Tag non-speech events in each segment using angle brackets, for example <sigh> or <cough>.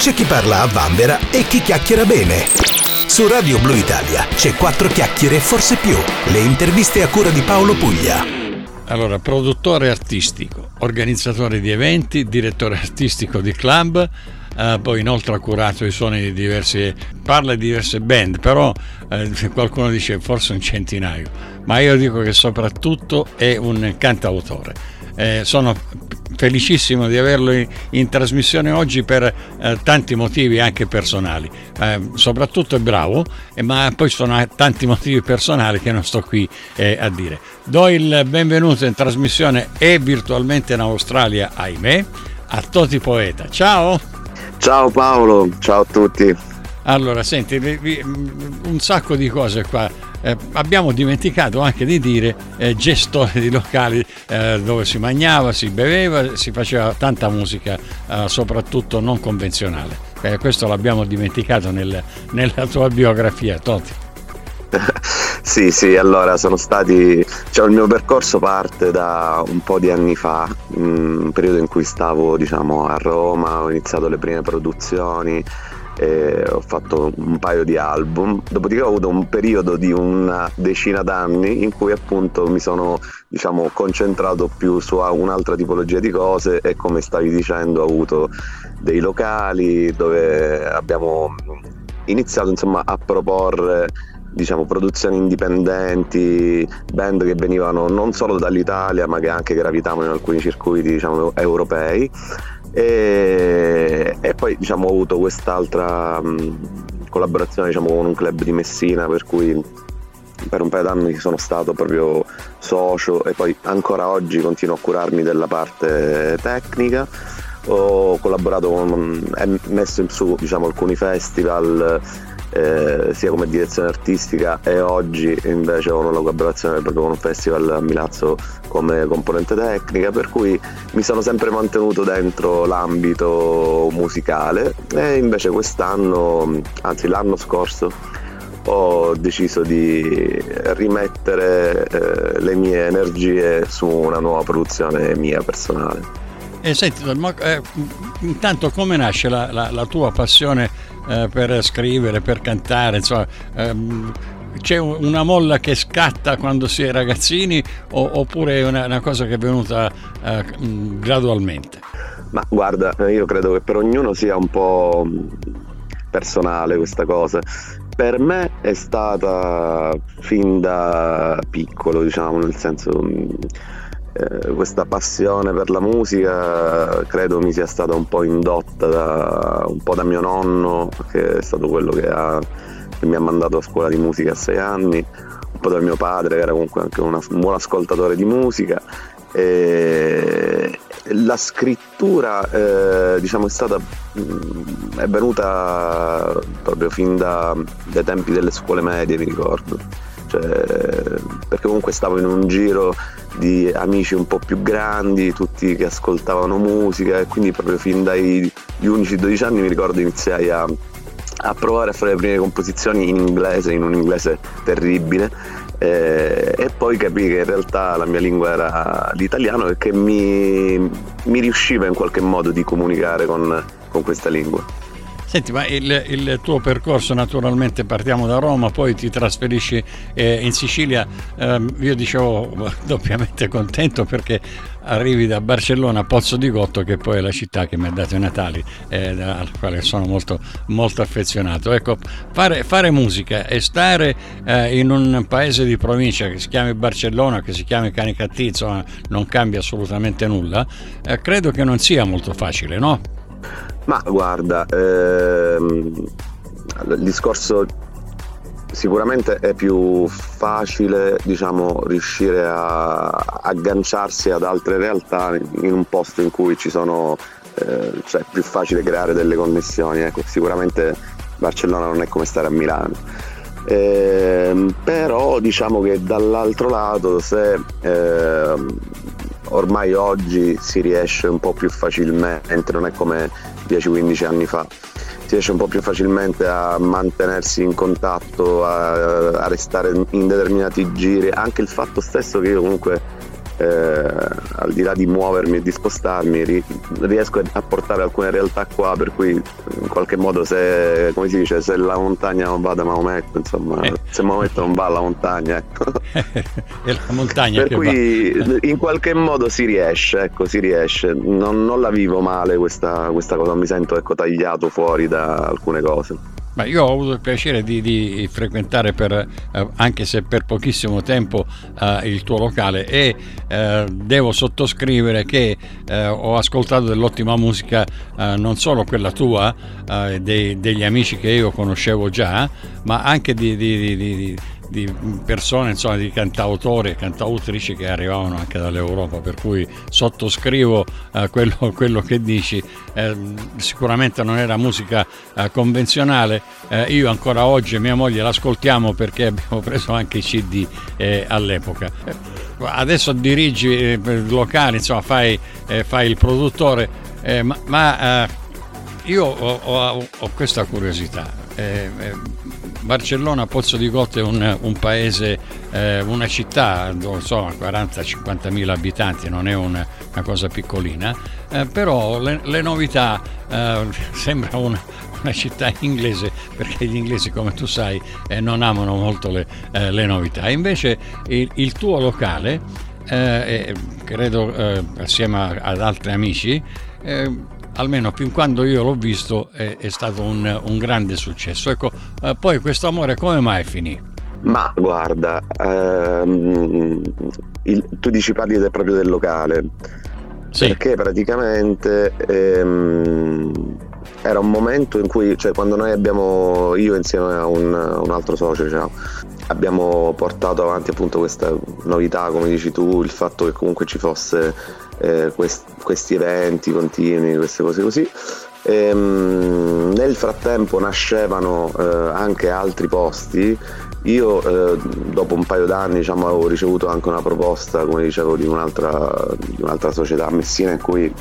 C'è chi parla a vanvera e chi chiacchiera bene. Su Radio Blu Italia c'è quattro chiacchiere e forse più. Le interviste a cura di Paolo Puglia. Allora, produttore artistico, organizzatore di eventi, direttore artistico di club, eh, poi inoltre ha curato i suoni di diverse, parla di diverse band, però eh, qualcuno dice forse un centinaio, ma io dico che soprattutto è un cantautore. Eh, sono felicissimo di averlo in, in trasmissione oggi per eh, tanti motivi anche personali. Eh, soprattutto è bravo, eh, ma poi sono tanti <laughs> motivi personali che non sto qui eh, a dire. Do il benvenuto in trasmissione e virtualmente in Australia, ahimè, a Toti Poeta. Ciao! Ciao Paolo, ciao a tutti. Allora, senti, un sacco di cose qua. Eh, abbiamo dimenticato anche di dire eh, gestore di locali eh, dove si mangiava, si beveva, si faceva tanta musica, eh, soprattutto non convenzionale. Eh, questo l'abbiamo dimenticato nel, nella tua biografia, Toti. <laughs> sì, sì, allora sono stati. Cioè, il mio percorso parte da un po' di anni fa, mm, un periodo in cui stavo diciamo, a Roma, ho iniziato le prime produzioni. Ho fatto un paio di album, dopodiché ho avuto un periodo di una decina d'anni in cui appunto mi sono diciamo, concentrato più su un'altra tipologia di cose e come stavi dicendo ho avuto dei locali dove abbiamo iniziato insomma, a proporre diciamo, produzioni indipendenti, band che venivano non solo dall'Italia ma che anche gravitavano in alcuni circuiti diciamo, europei e, e poi diciamo, ho avuto quest'altra mh, collaborazione diciamo, con un club di Messina per cui per un paio d'anni sono stato proprio socio e poi ancora oggi continuo a curarmi della parte tecnica. Ho collaborato con, messo in su diciamo, alcuni festival eh, sia come direzione artistica e oggi invece ho una collaborazione proprio con un festival a Milazzo come componente tecnica per cui mi sono sempre mantenuto dentro l'ambito musicale e invece quest'anno anzi l'anno scorso ho deciso di rimettere eh, le mie energie su una nuova produzione mia personale. E senti, eh, intanto come nasce la, la, la tua passione eh, per scrivere, per cantare, insomma, ehm, c'è una molla che scatta quando si è ragazzini o, oppure è una, una, cosa che è venuta eh, gradualmente? Ma guarda, io credo che per ognuno sia un po' personale questa cosa. Per me è stata fin da piccolo, diciamo, nel senso eh, questa passione per la musica credo mi sia stata un po' indotta da, un po' da mio nonno, che è stato quello che, ha, che mi ha mandato a scuola di musica a sei anni, un po' da mio padre che era comunque anche una, un buon ascoltatore di musica. E la scrittura eh, diciamo è stata mm, è venuta proprio fin da, dai tempi delle scuole medie mi ricordo cioè, perché comunque stavo in un giro di amici un po' più grandi, tutti che ascoltavano musica e quindi proprio fin dai 11-12 anni mi ricordo iniziai a, a provare a fare le prime composizioni in inglese, in un inglese terribile eh, e poi capii che in realtà la mia lingua era l'italiano e che mi, mi riusciva in qualche modo di comunicare con, con questa lingua. Senti, ma il, il, tuo percorso naturalmente partiamo da Roma, poi ti trasferisci eh, in Sicilia. Eh, io dicevo <laughs> doppiamente contento perché arrivi da Barcellona a Pozzo di Gotto, che poi è la città che mi ha dato i Natali, eh, alla quale sono molto, molto affezionato. Ecco, fare, fare musica e stare eh, in un paese di provincia che si chiami Barcellona, che si chiami Canicattì, insomma, non cambia assolutamente nulla, eh, credo che non sia molto facile, no? Ma guarda, ehm, il discorso sicuramente è più facile diciamo, riuscire a agganciarsi ad altre realtà in un posto in cui ci sono, eh, cioè è più facile creare delle connessioni. Ecco, sicuramente Barcellona non è come stare a Milano. Eh, però diciamo che dall'altro lato se eh, ormai oggi si riesce un po' più facilmente, non è come 10-15 anni fa, si riesce un po' più facilmente a mantenersi in contatto, a, a restare in determinati giri, anche il fatto stesso che io comunque al di là di muovermi e di spostarmi, ri- riesco a portare alcune realtà qua, per cui in qualche modo se, come si dice, se la montagna non va da Maometto, insomma, eh. se Maometto non va alla montagna, ecco. è <laughs> la montagna per cui va. in qualche modo si riesce, ecco, si riesce. Non, non la vivo male questa, questa cosa, non mi sento ecco, tagliato fuori da alcune cose. Ma io ho avuto il piacere di, di frequentare per, eh, anche se per pochissimo tempo eh, il tuo locale e eh, devo sottoscrivere che eh, ho ascoltato dell'ottima musica eh, non solo quella tua, eh, dei, degli amici che io conoscevo già, ma anche di, di, di di persone, insomma, di cantautori e cantautrici che arrivavano anche dall'Europa, per cui sottoscrivo eh, quello, <laughs> quello, che dici. Eh, sicuramente non era musica eh, convenzionale, eh, io ancora oggi e mia moglie l'ascoltiamo perché abbiamo <laughs> preso anche i CD eh, all'epoca. Eh, adesso dirigi locali, insomma, fai, fai il produttore, ma, ma io ho, ho, ho, questa curiosità. Barcellona Pozzo di Gotto è un, un paese, eh, una città, non so, 40-50 mila abitanti, non è una, una cosa piccolina, eh, però le, le novità eh, <laughs> sembra una, una, città inglese perché gli inglesi come tu sai eh, non amano molto le, eh, le novità. Invece il, il tuo locale, eh, credo assieme ad altri amici, almeno fin quando io l'ho visto, è, è stato un, un, grande successo. Ecco, eh, poi questo amore come mai finì? Ma guarda, ehm, il, tu dici parli del, proprio del locale, sì. perché praticamente ehm, era un momento in cui, cioè quando noi abbiamo, io insieme a un, un altro socio, diciamo, abbiamo portato avanti appunto questa novità, come dici tu, il fatto che comunque ci fosse eh, quest- questi eventi continui, queste cose così. E, ehm, nel frattempo nascevano eh, anche altri posti. Io eh, dopo un paio d'anni diciamo, avevo ricevuto anche una proposta, come dicevo, di un'altra, di un'altra società a Messina in cui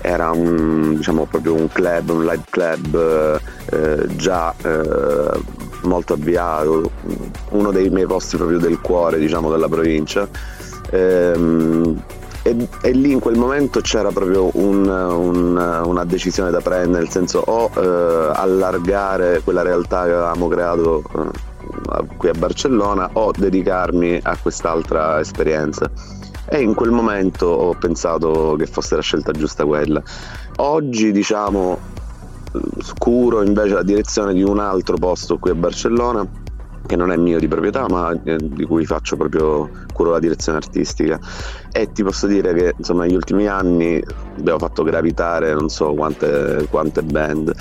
era un, diciamo, proprio un club, un live club eh, già eh, molto avviato, uno dei miei posti proprio del cuore diciamo, della provincia. Ehm, e, e, lì in quel momento c'era proprio un, un, una decisione da prendere, nel senso o eh, allargare quella realtà che avevamo creato eh, qui a Barcellona o dedicarmi a quest'altra esperienza. E in quel momento ho pensato che fosse la scelta giusta quella. Oggi diciamo scuro invece la direzione di un altro posto qui a Barcellona che non è mio di proprietà ma eh, di cui faccio proprio curo la direzione artistica e ti posso dire che insomma negli ultimi anni abbiamo fatto gravitare non so quante, quante band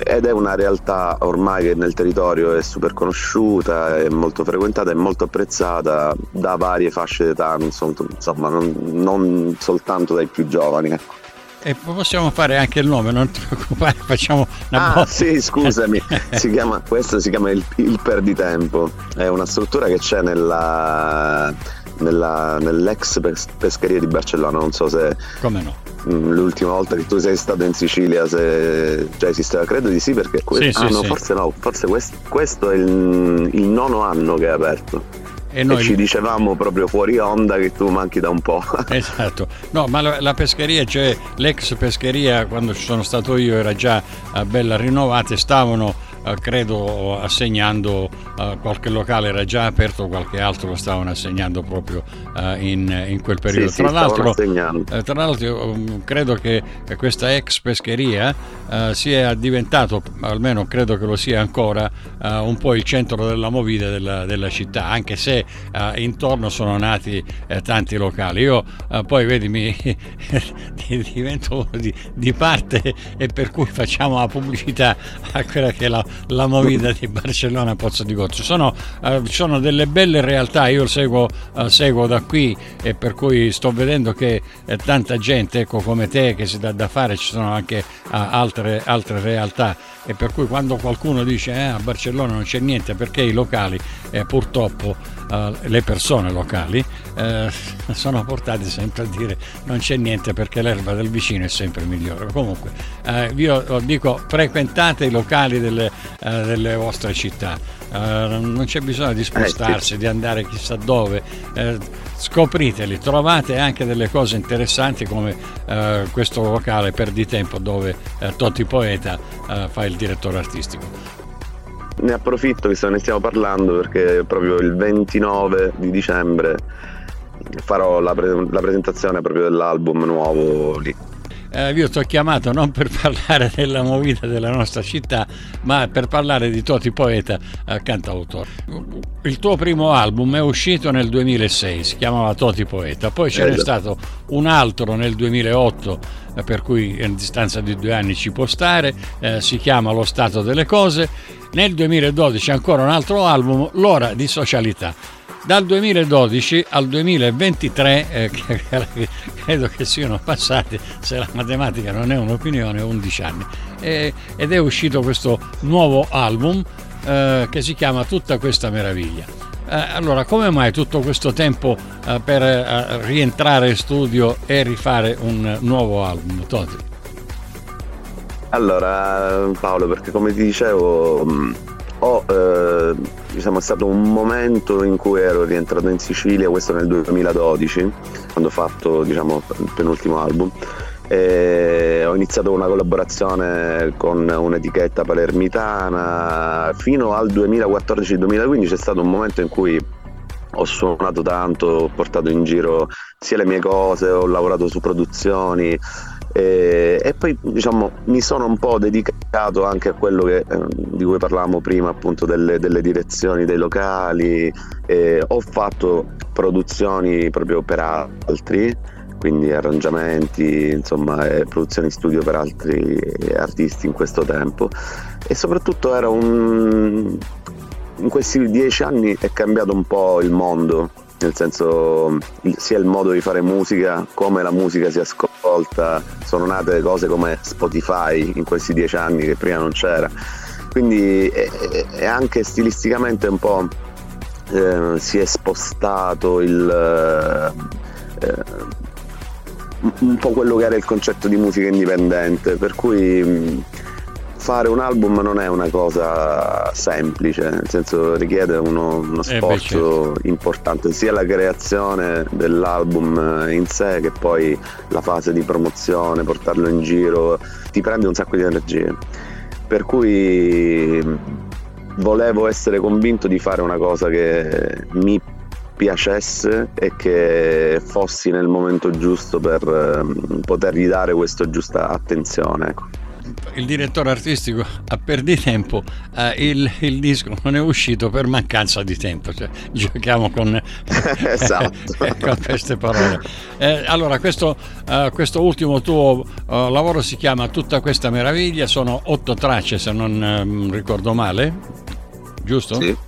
ed è una realtà ormai che nel territorio è super conosciuta, è molto frequentata e molto apprezzata da varie fasce d'età, insomma non, non soltanto dai più giovani. Ecco. E possiamo fare anche il nome, non ti preoccupare, facciamo una Ah, botta. sì, scusami, <laughs> si chiama, questo si chiama il, il Perditempo, è una struttura che c'è nella, nella, nell'ex pescheria di Barcellona, non so se... Come no? Mm, l'ultima volta che tu sei stato in Sicilia se già esisteva, credo di sì perché que- sì, ah, sì, no, sì. forse no, forse questo, questo è il, il nono anno che è aperto. E, noi... e ci dicevamo proprio fuori onda che tu manchi da un po'. <laughs> esatto, no, ma la, la pescheria, cioè l'ex pescheria, quando ci sono stato io, era già uh, bella rinnovata e stavano eh, credo assegnando uh, qualche locale era già aperto, qualche altro lo stavano assegnando proprio uh, in, in, quel periodo. Sì, tra, sì, l'altro, tra, l'altro, um, credo che questa ex pescheria sia diventato, almeno credo che lo sia ancora, un po' il centro della movida della, della città, anche se intorno sono nati tanti locali. Io poi vedi mi <laughs> divento di, di parte e per cui facciamo la pubblicità a quella che è la la movida di Barcellona Pozzo di Gozzo. Sono, eh, sono delle belle realtà, io seguo, eh, seguo, da qui e per cui sto vedendo che eh, tanta gente ecco, come te che si dà da fare, ci sono anche eh, altre, altre realtà e per cui quando qualcuno dice eh, a Barcellona non c'è niente perché i locali eh, purtroppo le persone locali <laughs> sono portate sempre a dire non c'è niente perché l'erba del vicino è sempre migliore. Comunque uh, io dico frequentate i locali delle, eh, delle vostre città. Eh, non c'è bisogno di spostarsi, di andare chissà dove. Eh, scopriteli, trovate anche delle cose interessanti come eh, questo locale per di tempo dove Totti Poeta fa il direttore artistico ne approfitto visto che ne stiamo parlando perché proprio il 29 di dicembre farò la, pre- la presentazione proprio dell'album nuovo lì. Eh, io ti ho chiamato non per parlare <laughs> della movita della nostra città, ma per parlare di Toti Poeta, eh, cantautore. Il tuo primo album è uscito nel 2006, si chiamava Toti Poeta, poi ce n'è esatto. stato un altro nel 2008, eh, per cui in distanza di due anni ci può stare, eh, si chiama Lo Stato delle Cose. Nel 2012 ancora un altro album, L'ora di socialità dal 2012 al 2023, eh, <laughs> credo che siano passati, se la matematica non è un'opinione, 11 anni, eh, ed è uscito questo nuovo album eh, che si chiama Tutta questa meraviglia. Eh, allora, come mai tutto questo tempo eh, per eh, rientrare in studio e rifare un nuovo album, Toti? Allora, Paolo, perché come ti dicevo ho, eh, diciamo, è stato un momento in cui ero rientrato in Sicilia, questo nel 2012, quando ho fatto diciamo, il penultimo album. E ho iniziato una collaborazione con un'etichetta palermitana fino al 2014-2015 è stato un momento in cui ho suonato tanto, ho portato in giro sia le mie cose, ho lavorato su produzioni e, e, poi diciamo mi sono un po' dedicato anche a quello che, eh, di cui parlavamo prima, appunto delle, delle direzioni dei locali. Eh, ho fatto produzioni proprio per altri, quindi arrangiamenti, insomma, eh, produzioni studio per altri artisti in questo tempo. E soprattutto era un. In questi dieci anni è cambiato un po' il mondo nel senso sia il modo di fare musica come la musica si ascolta, sono nate cose come Spotify in questi dieci anni che prima non c'era, quindi è, anche stilisticamente un po' eh, si è spostato il... Eh, un po' quello che era il concetto di musica indipendente, per cui fare un album non è una cosa semplice, nel senso richiede uno, uno eh, sforzo eh importante, sia la creazione dell'album in sé che poi la fase di promozione, portarlo in giro, ti prende un sacco di energie. Per cui volevo essere convinto di fare una cosa che mi piacesse e che fossi nel momento giusto per um, potergli dare questa giusta attenzione. Ecco il direttore artistico a perdi tempo eh, il, il, disco non è uscito per mancanza di tempo cioè, giochiamo con, <laughs> esatto. <laughs> con queste parole eh, allora questo, uh, questo, ultimo tuo uh, lavoro si chiama Tutta questa meraviglia sono otto tracce se non um, ricordo male giusto? sì.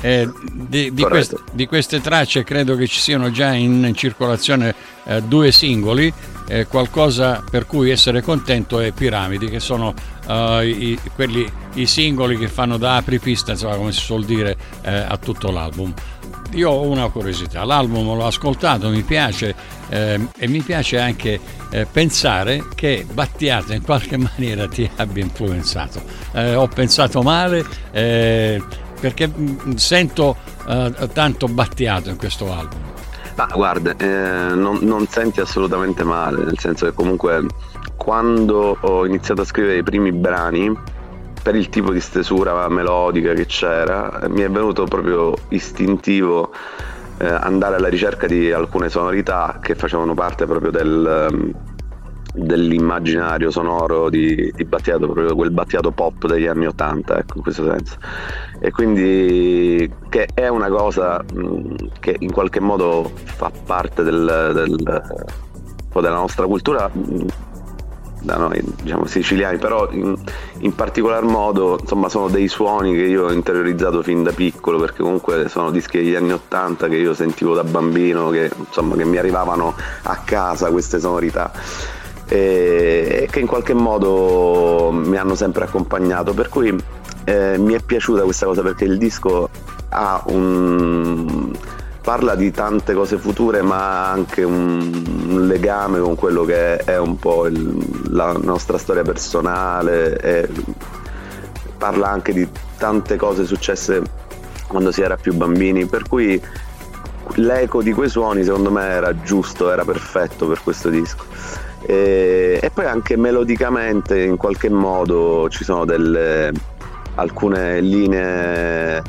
Eh, di, di, quest, di, queste tracce credo che ci siano già in circolazione eh, due singoli eh, qualcosa per cui essere contento è Piramidi, che sono uh, i, quelli, i singoli che fanno da apripista, insomma, come si suol dire, eh, a tutto l'album. Io ho una curiosità, l'album l'ho ascoltato, mi piace eh, e mi piace anche eh, pensare che Battiato in qualche <laughs> maniera ti abbia influenzato. Eh, ho pensato male eh, perché mm, sento tanto Battiato in questo album. Ma guarda, eh, non, non, senti assolutamente male, nel senso che comunque quando ho iniziato a scrivere i primi brani, per il tipo di stesura melodica che c'era, mi è venuto proprio istintivo eh, andare alla ricerca di alcune sonorità che facevano parte proprio del dell'immaginario sonoro di, di, Battiato, proprio quel Battiato pop degli anni Ottanta, ecco, in questo senso. E quindi che è una cosa mh, che in qualche modo fa parte del, del, della nostra cultura mh, da noi diciamo siciliani, però in, in, particolar modo insomma sono dei suoni che io ho interiorizzato fin da piccolo perché comunque sono dischi degli anni Ottanta che io sentivo da bambino, che, insomma, che mi arrivavano a casa queste sonorità e che in qualche modo mi hanno sempre accompagnato, per cui eh, mi è piaciuta questa cosa perché il disco un parla di tante cose future ma ha anche un, un legame con quello che è un po' il, la nostra storia personale e parla anche di tante cose successe quando si era più bambini, per cui l'eco di quei suoni secondo me era giusto, era perfetto per questo disco. E, e poi anche melodicamente in qualche modo ci sono delle alcune linee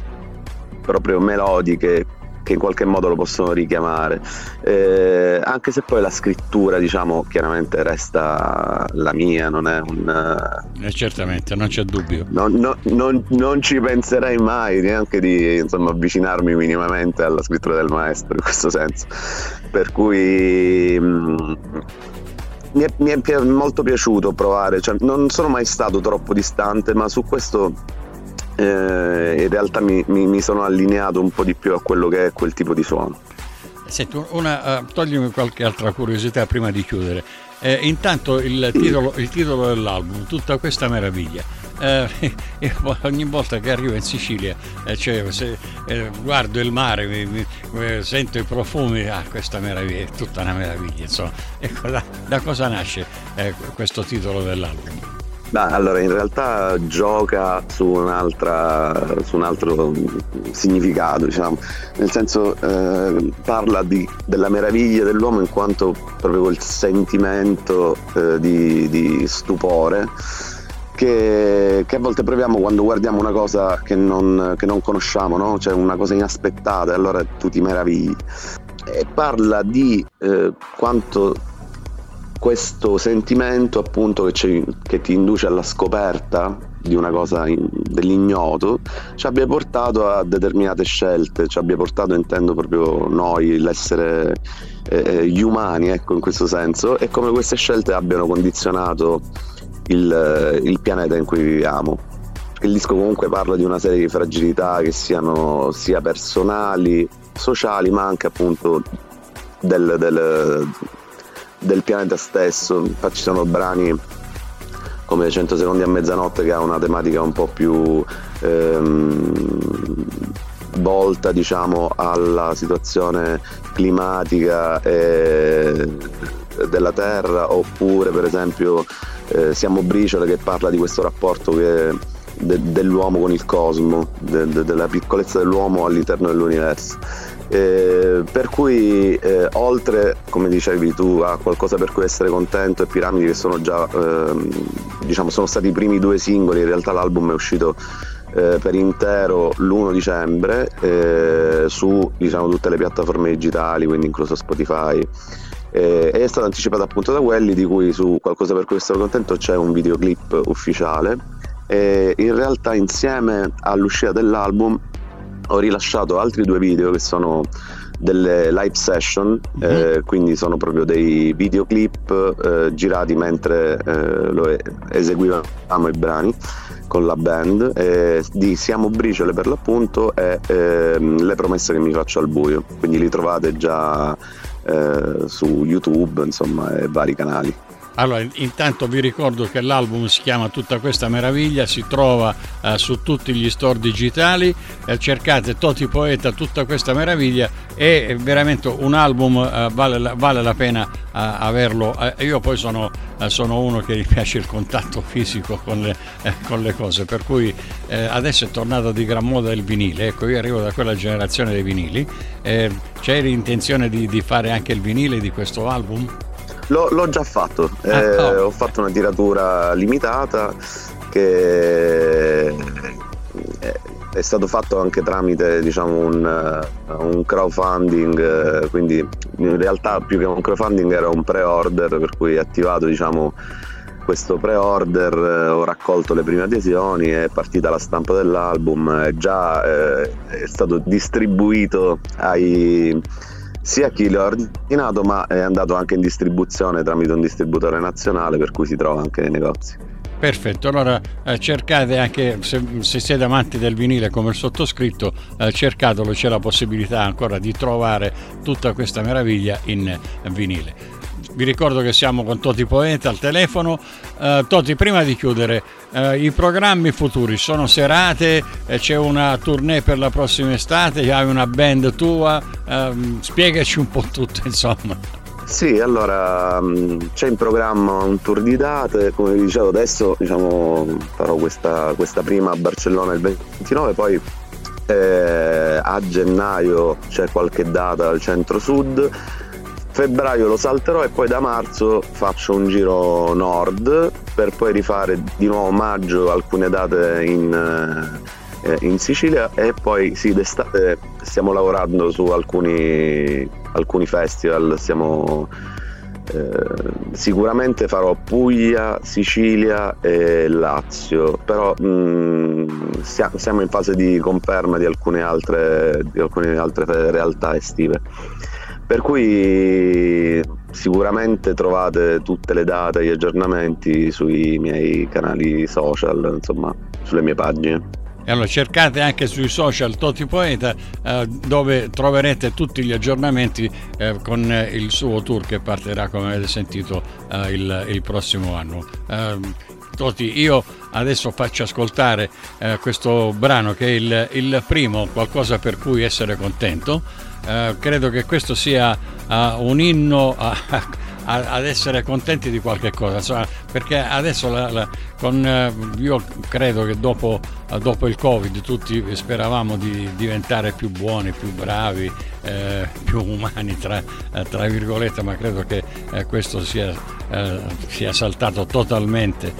proprio melodiche che in qualche modo lo possono richiamare. Eh, anche se poi la scrittura, diciamo, chiaramente resta la mia, non è un. Eh, certamente, non c'è dubbio. Non, no, non, non, ci penserei mai neanche di insomma, avvicinarmi minimamente alla scrittura del maestro in questo senso. Per cui. Mh, mm, mi è, mi è, molto piaciuto provare, cioè, non sono mai stato troppo distante, ma su questo eh, in realtà mi, mi, mi, sono allineato un po' di più a quello che è quel tipo di suono. Senti, una, uh, toglimi qualche altra curiosità prima di chiudere. Eh, intanto il titolo, il titolo, dell'album, tutta questa meraviglia. Eh, <laughs> ogni volta che arrivo in Sicilia, eh, cioè, se, eh, guardo il mare, mi, mi, sento i profumi, ah, questa meraviglia, è tutta una meraviglia. Insomma. <laughs> Ecco, da, da cosa nasce eh, questo titolo dell'album? Beh, allora in realtà gioca su, su un altro significato, diciamo. nel senso eh, parla di, della meraviglia dell'uomo in quanto proprio quel sentimento eh, di, di, stupore che, che, a volte proviamo quando guardiamo una cosa che non, che non conosciamo, no? cioè una cosa inaspettata e allora tu ti meravigli. E parla di eh, quanto questo sentimento appunto che, che, ti induce alla scoperta di una cosa in, dell'ignoto ci abbia portato a determinate scelte, ci abbia portato intendo proprio noi, l'essere eh, eh, gli umani ecco in questo senso e come queste scelte abbiano condizionato il, il pianeta in cui viviamo. Il disco comunque parla di una serie di fragilità che siano sia personali, sociali ma anche appunto del, del del pianeta stesso. Infatti ci sono brani come 100 secondi a mezzanotte che ha una tematica un po' più ehm, volta diciamo alla situazione climatica della Terra oppure per esempio eh, Siamo briciole che parla di questo rapporto che, de, dell'uomo con il cosmo, de, de, della piccolezza dell'uomo all'interno dell'universo. Eh, per cui eh, oltre, come dicevi tu, a qualcosa per cui essere contento e Piramidi che sono già, eh, diciamo, sono stati i primi due singoli, in realtà l'album è uscito eh, per intero l'1 dicembre eh, su diciamo, tutte le piattaforme digitali, quindi incluso Spotify. Eh, è stato anticipato appunto da quelli di cui su qualcosa per cui essere contento c'è un videoclip ufficiale. in realtà insieme all'uscita dell'album ho rilasciato altri due video che sono delle live session, mm-hmm. eh, quindi sono proprio dei videoclip eh, girati mentre eh, lo eseguivamo i brani con la band di Siamo Briciole per l'appunto e ehm, Le promesse che mi faccio al buio, quindi li trovate già eh, su YouTube insomma e vari canali. Allora, intanto vi ricordo che l'album si chiama Tutta questa meraviglia, si trova eh, su tutti gli store digitali, eh, cercate Toti Poeta, Tutta questa meraviglia, è veramente un album, eh, vale, vale, la pena eh, averlo. Eh, io poi sono, eh, sono, uno che gli piace il contatto fisico con le, con le cose, per cui adesso è tornato di gran moda il vinile, ecco io arrivo da quella generazione dei vinili, c'è l'intenzione di, di fare anche il vinile di questo album? L'ho, l'ho già fatto, ah, eh, oh. ho fatto una tiratura limitata che è stato fatto anche tramite diciamo, un, un, crowdfunding, quindi in realtà più che un crowdfunding era un pre-order per cui attivato diciamo, questo pre-order ho raccolto le prime adesioni, è partita la stampa dell'album, è già eh, è stato distribuito ai sia chi l'ha ordinato ma è andato anche in distribuzione tramite un distributore nazionale per cui si trova anche nei negozi. Perfetto, allora eh, cercate anche se, se, siete amanti del vinile come il sottoscritto, eh, cercatelo, c'è la possibilità ancora di trovare tutta questa meraviglia in vinile vi ricordo che siamo con Toti Poeta al telefono. Uh, Toti, prima di chiudere, uh, i programmi futuri sono serate, eh, c'è una tournée per la prossima estate, hai una band tua, uh, spiegaci un po' tutto insomma. Sì, allora mm, c'è in programma un tour di date, come vi dicevo adesso diciamo, farò questa, questa prima a Barcellona il 29, poi eh, a gennaio c'è qualche data al centro-sud, febbraio lo salterò e poi da marzo faccio un giro nord per poi rifare di nuovo maggio alcune date in, eh, in Sicilia e poi sì, d'estate stiamo lavorando su alcuni, alcuni festival, stiamo eh, sicuramente farò Puglia, Sicilia e Lazio, però mh, mm, siamo in fase di conferma di alcune altre, di alcune altre realtà estive. Per cui sicuramente trovate tutte le date e gli aggiornamenti sui miei canali social, insomma, sulle mie pagine. E allora cercate anche sui social Toti Poeta eh, dove troverete tutti gli aggiornamenti eh, con il suo tour che partirà come avete sentito eh, il, il, prossimo anno. Ehm, Toti, io adesso faccio ascoltare eh, questo brano che è il, il, primo, qualcosa per cui essere contento. Eh, credo che questo sia uh, un inno a, ad essere contenti di qualche cosa, insomma, perché adesso la, la, con, eh, io credo che dopo, dopo, il Covid tutti speravamo di diventare più buoni, più bravi, eh, più umani tra, tra, virgolette, ma credo che eh, questo sia, eh, sia, saltato totalmente,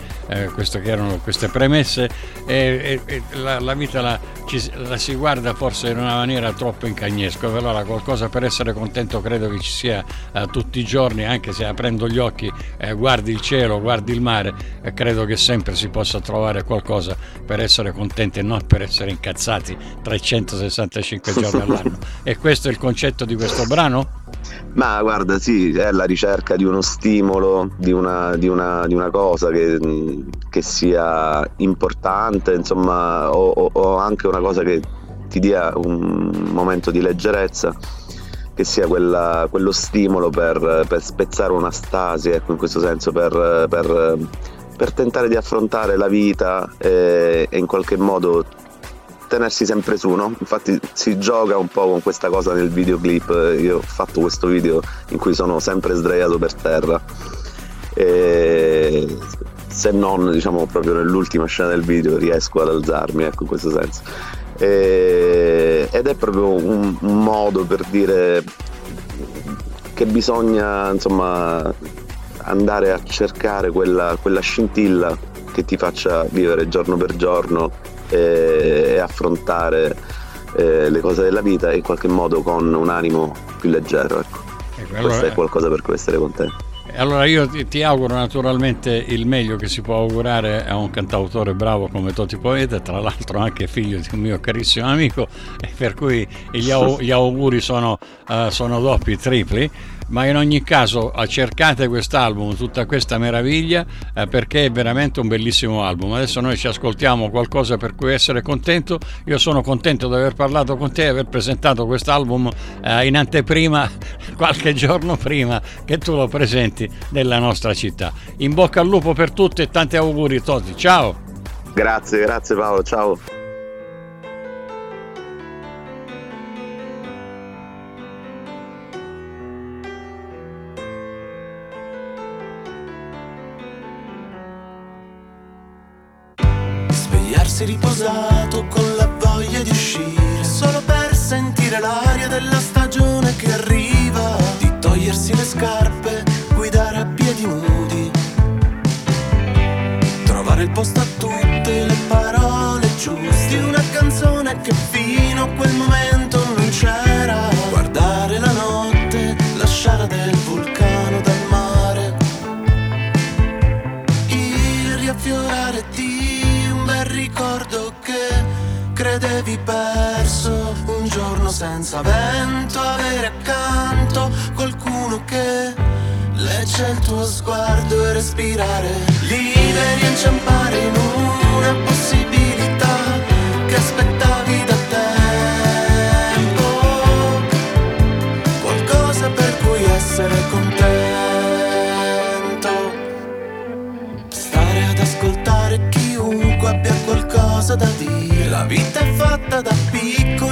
questo che erano queste premesse. E, e, e la, la, vita la, ci, la, si guarda forse in una maniera troppo incagnesca, allora qualcosa per essere contento credo che ci sia tutti i giorni, anche se aprendo gli occhi guardi il cielo, guardi il mare, credo che sempre si possa trovare qualcosa per essere contenti e non per essere incazzati 365 giorni <laughs> all'anno. E questo è il concetto di questo brano? Ma guarda, sì, è la ricerca di uno stimolo, di una, di una, di una cosa che, che, sia importante, insomma, o, o, o anche una cosa che ti dia un momento di leggerezza che sia quella, quello stimolo per, per, spezzare una stasi, ecco, in questo senso, per, per, per tentare di affrontare la vita e, e, in qualche modo tenersi sempre su, no? Infatti si gioca un po' con questa cosa nel videoclip, io ho fatto questo video in cui sono sempre sdraiato per terra. E se non diciamo proprio nell'ultima scena del video riesco ad alzarmi, ecco in questo senso. E, ed è proprio un, modo per dire che bisogna insomma andare a cercare quella, quella scintilla che ti faccia vivere giorno per giorno e, e affrontare eh, le cose della vita in qualche modo con un animo più leggero. Ecco. Ecco, allora, Questo è qualcosa per cui essere contento. Allora io ti, ti, auguro naturalmente il meglio che si può augurare a un cantautore bravo come Toti Poeta, tra l'altro anche figlio di un mio carissimo amico, per cui gli auguri sono, uh, sono doppi, tripli ma in ogni caso cercate quest'album, tutta questa meraviglia, eh, perché è veramente un bellissimo album. Adesso noi ci ascoltiamo qualcosa per cui essere contento. Io sono contento di aver parlato con te e aver presentato quest'album eh, in anteprima <laughs> qualche giorno prima che tu lo presenti nella nostra città. In bocca al lupo per tutti e tanti auguri Toti. Ciao! Grazie, grazie Paolo, ciao. Sei riposato con c'è il tuo sguardo e respirare. Liberi a inciampare in una possibilità Che aspettavi da tempo. Qualcosa per cui essere contento. Stare ad ascoltare chiunque abbia qualcosa da dire. La vita è fatta da piccoli